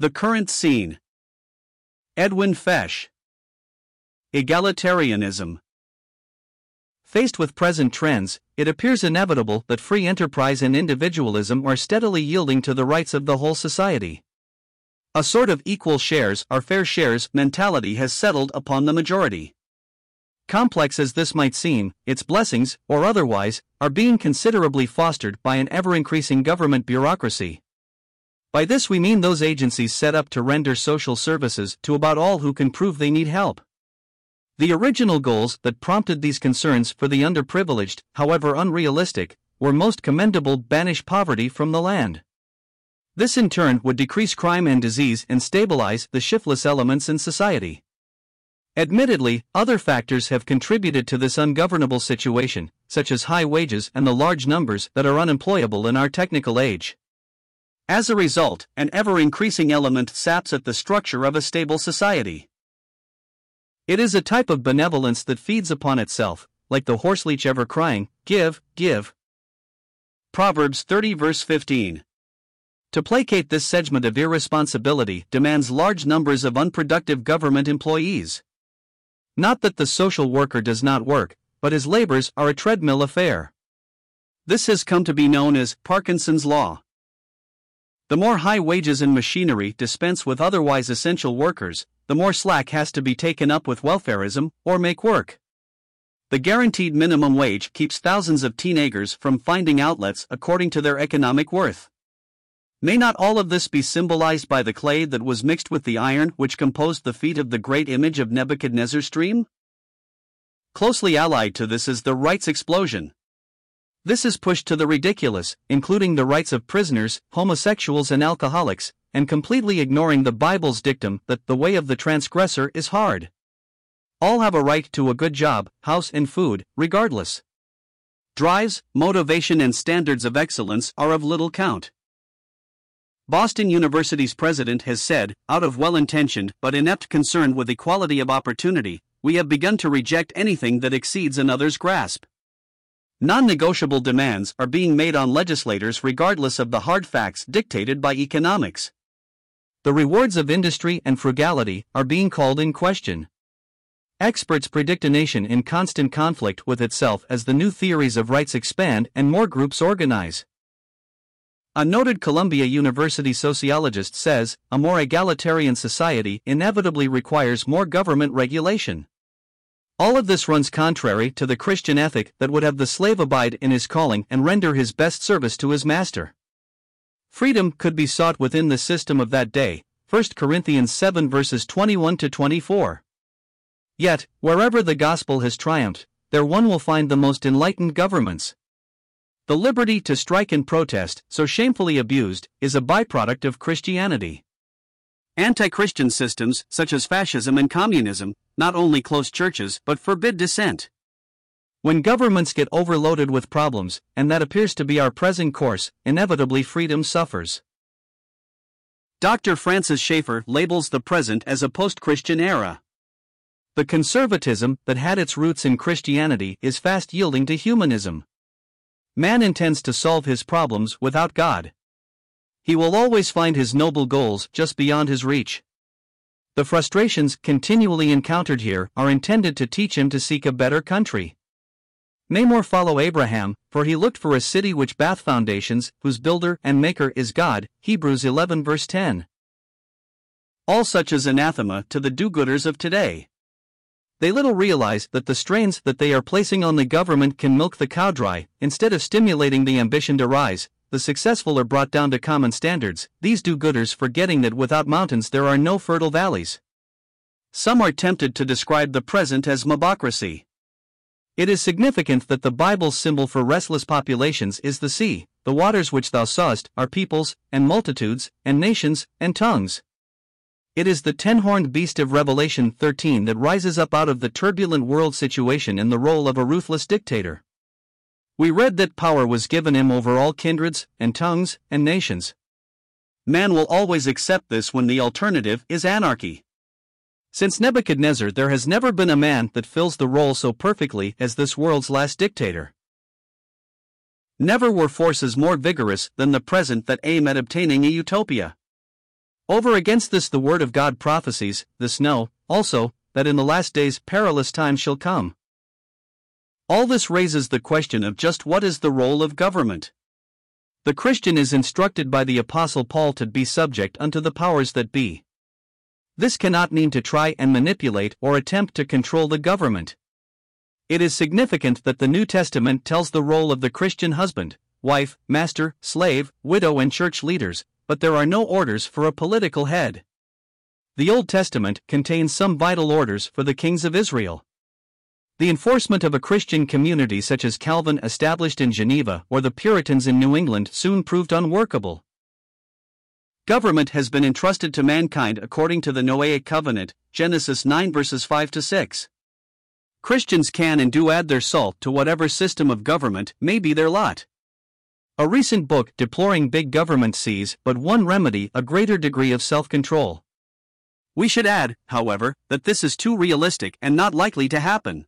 The current scene. Edwin Fesch. Egalitarianism. Faced with present trends, it appears inevitable that free enterprise and individualism are steadily yielding to the rights of the whole society. A sort of equal shares are fair shares mentality has settled upon the majority. Complex as this might seem, its blessings, or otherwise, are being considerably fostered by an ever increasing government bureaucracy. By this we mean those agencies set up to render social services to about all who can prove they need help. The original goals that prompted these concerns for the underprivileged, however unrealistic, were most commendable banish poverty from the land. This in turn would decrease crime and disease and stabilize the shiftless elements in society. Admittedly, other factors have contributed to this ungovernable situation, such as high wages and the large numbers that are unemployable in our technical age. As a result, an ever increasing element saps at the structure of a stable society. It is a type of benevolence that feeds upon itself, like the horseleech ever crying, Give, give. Proverbs 30 verse 15. To placate this segment of irresponsibility demands large numbers of unproductive government employees. Not that the social worker does not work, but his labors are a treadmill affair. This has come to be known as Parkinson's Law. The more high wages and machinery dispense with otherwise essential workers, the more slack has to be taken up with welfarism or make work. The guaranteed minimum wage keeps thousands of teenagers from finding outlets according to their economic worth. May not all of this be symbolized by the clay that was mixed with the iron which composed the feet of the great image of Nebuchadnezzar's dream? Closely allied to this is the rights explosion. This is pushed to the ridiculous, including the rights of prisoners, homosexuals, and alcoholics, and completely ignoring the Bible's dictum that the way of the transgressor is hard. All have a right to a good job, house, and food, regardless. Drives, motivation, and standards of excellence are of little count. Boston University's president has said, out of well intentioned but inept concern with equality of opportunity, we have begun to reject anything that exceeds another's grasp. Non negotiable demands are being made on legislators regardless of the hard facts dictated by economics. The rewards of industry and frugality are being called in question. Experts predict a nation in constant conflict with itself as the new theories of rights expand and more groups organize. A noted Columbia University sociologist says a more egalitarian society inevitably requires more government regulation. All of this runs contrary to the Christian ethic that would have the slave abide in his calling and render his best service to his master. Freedom could be sought within the system of that day, 1 Corinthians 7 verses 21 to 24. Yet, wherever the gospel has triumphed, there one will find the most enlightened governments. The liberty to strike and protest, so shamefully abused, is a byproduct of Christianity. Anti Christian systems, such as fascism and communism, not only close churches but forbid dissent. When governments get overloaded with problems, and that appears to be our present course, inevitably freedom suffers. Dr. Francis Schaeffer labels the present as a post Christian era. The conservatism that had its roots in Christianity is fast yielding to humanism. Man intends to solve his problems without God. He will always find his noble goals just beyond his reach. The frustrations continually encountered here are intended to teach him to seek a better country. May more follow Abraham, for he looked for a city which bath foundations, whose builder and maker is God. Hebrews 11 verse 10. All such is anathema to the do gooders of today. They little realize that the strains that they are placing on the government can milk the cow dry, instead of stimulating the ambition to rise, the successful are brought down to common standards, these do gooders forgetting that without mountains there are no fertile valleys. Some are tempted to describe the present as mobocracy. It is significant that the Bible's symbol for restless populations is the sea, the waters which thou sawest are peoples, and multitudes, and nations, and tongues. It is the ten horned beast of Revelation 13 that rises up out of the turbulent world situation in the role of a ruthless dictator. We read that power was given him over all kindreds, and tongues, and nations. Man will always accept this when the alternative is anarchy. Since Nebuchadnezzar, there has never been a man that fills the role so perfectly as this world's last dictator. Never were forces more vigorous than the present that aim at obtaining a utopia. Over against this, the Word of God prophesies, this know, also, that in the last days perilous times shall come. All this raises the question of just what is the role of government. The Christian is instructed by the Apostle Paul to be subject unto the powers that be. This cannot mean to try and manipulate or attempt to control the government. It is significant that the New Testament tells the role of the Christian husband, wife, master, slave, widow, and church leaders, but there are no orders for a political head. The Old Testament contains some vital orders for the kings of Israel. The enforcement of a Christian community such as Calvin established in Geneva or the Puritans in New England soon proved unworkable. Government has been entrusted to mankind according to the Noahic covenant, Genesis 9 verses 5 to 6. Christians can and do add their salt to whatever system of government may be their lot. A recent book deploring big government sees but one remedy a greater degree of self control. We should add, however, that this is too realistic and not likely to happen.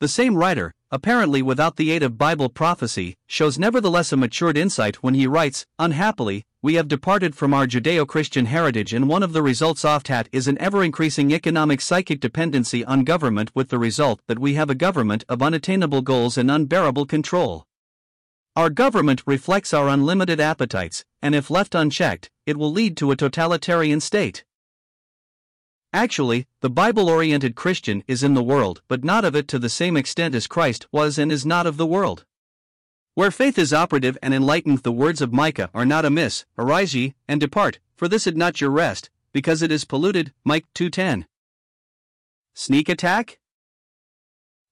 The same writer, apparently without the aid of Bible prophecy, shows nevertheless a matured insight when he writes, Unhappily, we have departed from our Judeo Christian heritage, and one of the results oft hat is an ever increasing economic psychic dependency on government, with the result that we have a government of unattainable goals and unbearable control. Our government reflects our unlimited appetites, and if left unchecked, it will lead to a totalitarian state. Actually, the Bible oriented Christian is in the world, but not of it to the same extent as Christ was and is not of the world. Where faith is operative and enlightened, the words of Micah are not amiss Arise ye, and depart, for this is not your rest, because it is polluted. Micah 2:10. Sneak attack?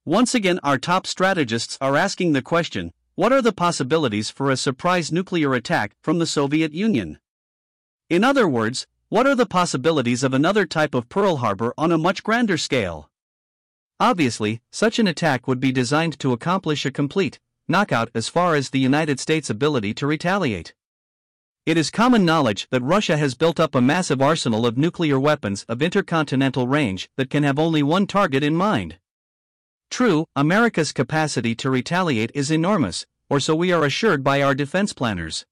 Once again, our top strategists are asking the question what are the possibilities for a surprise nuclear attack from the Soviet Union? In other words, what are the possibilities of another type of Pearl Harbor on a much grander scale? Obviously, such an attack would be designed to accomplish a complete knockout as far as the United States' ability to retaliate. It is common knowledge that Russia has built up a massive arsenal of nuclear weapons of intercontinental range that can have only one target in mind. True, America's capacity to retaliate is enormous, or so we are assured by our defense planners.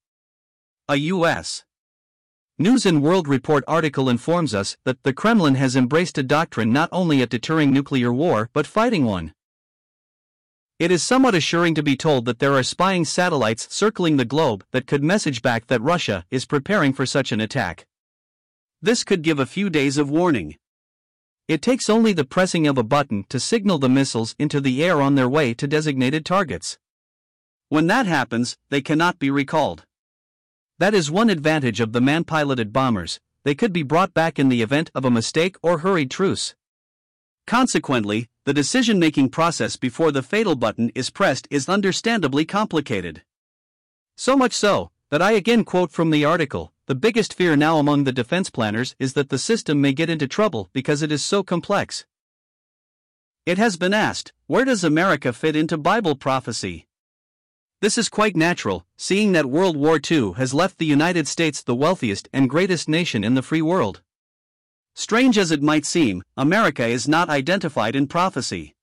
A U.S. News and World Report article informs us that the Kremlin has embraced a doctrine not only at deterring nuclear war but fighting one. It is somewhat assuring to be told that there are spying satellites circling the globe that could message back that Russia is preparing for such an attack. This could give a few days of warning. It takes only the pressing of a button to signal the missiles into the air on their way to designated targets. When that happens, they cannot be recalled. That is one advantage of the man piloted bombers, they could be brought back in the event of a mistake or hurried truce. Consequently, the decision making process before the fatal button is pressed is understandably complicated. So much so, that I again quote from the article the biggest fear now among the defense planners is that the system may get into trouble because it is so complex. It has been asked where does America fit into Bible prophecy? This is quite natural, seeing that World War II has left the United States the wealthiest and greatest nation in the free world. Strange as it might seem, America is not identified in prophecy.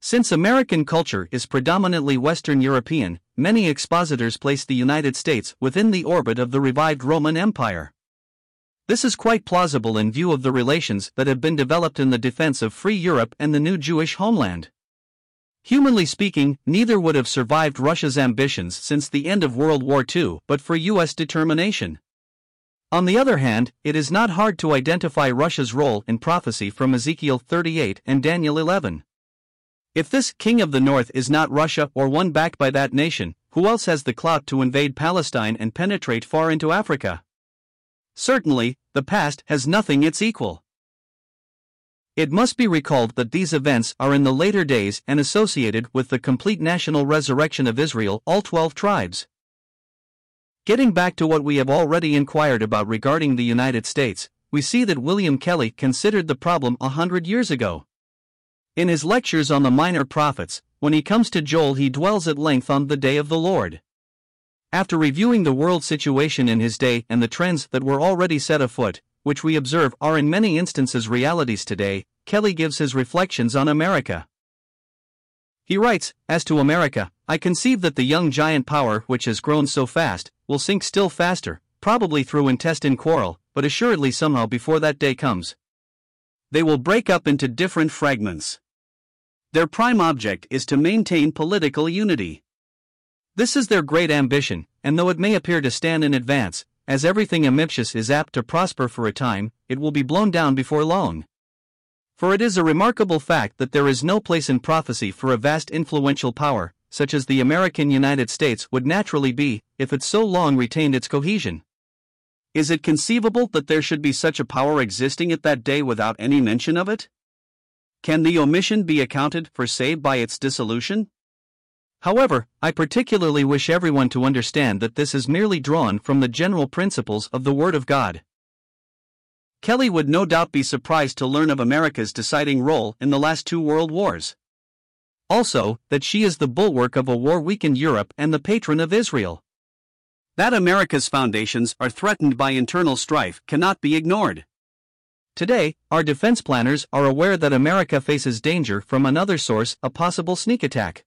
Since American culture is predominantly Western European, many expositors place the United States within the orbit of the revived Roman Empire. This is quite plausible in view of the relations that have been developed in the defense of free Europe and the new Jewish homeland. Humanly speaking, neither would have survived Russia's ambitions since the end of World War II but for U.S. determination. On the other hand, it is not hard to identify Russia's role in prophecy from Ezekiel 38 and Daniel 11. If this king of the north is not Russia or one backed by that nation, who else has the clout to invade Palestine and penetrate far into Africa? Certainly, the past has nothing its equal. It must be recalled that these events are in the later days and associated with the complete national resurrection of Israel, all 12 tribes. Getting back to what we have already inquired about regarding the United States, we see that William Kelly considered the problem a hundred years ago. In his lectures on the minor prophets, when he comes to Joel, he dwells at length on the day of the Lord. After reviewing the world situation in his day and the trends that were already set afoot, which we observe are in many instances realities today, Kelly gives his reflections on America. He writes As to America, I conceive that the young giant power which has grown so fast will sink still faster, probably through intestine quarrel, but assuredly somehow before that day comes. They will break up into different fragments. Their prime object is to maintain political unity. This is their great ambition, and though it may appear to stand in advance, as everything ambitious is apt to prosper for a time, it will be blown down before long. For it is a remarkable fact that there is no place in prophecy for a vast influential power, such as the American United States would naturally be, if it so long retained its cohesion. Is it conceivable that there should be such a power existing at that day without any mention of it? Can the omission be accounted for save by its dissolution? However, I particularly wish everyone to understand that this is merely drawn from the general principles of the Word of God. Kelly would no doubt be surprised to learn of America's deciding role in the last two world wars. Also, that she is the bulwark of a war weakened Europe and the patron of Israel. That America's foundations are threatened by internal strife cannot be ignored. Today, our defense planners are aware that America faces danger from another source, a possible sneak attack.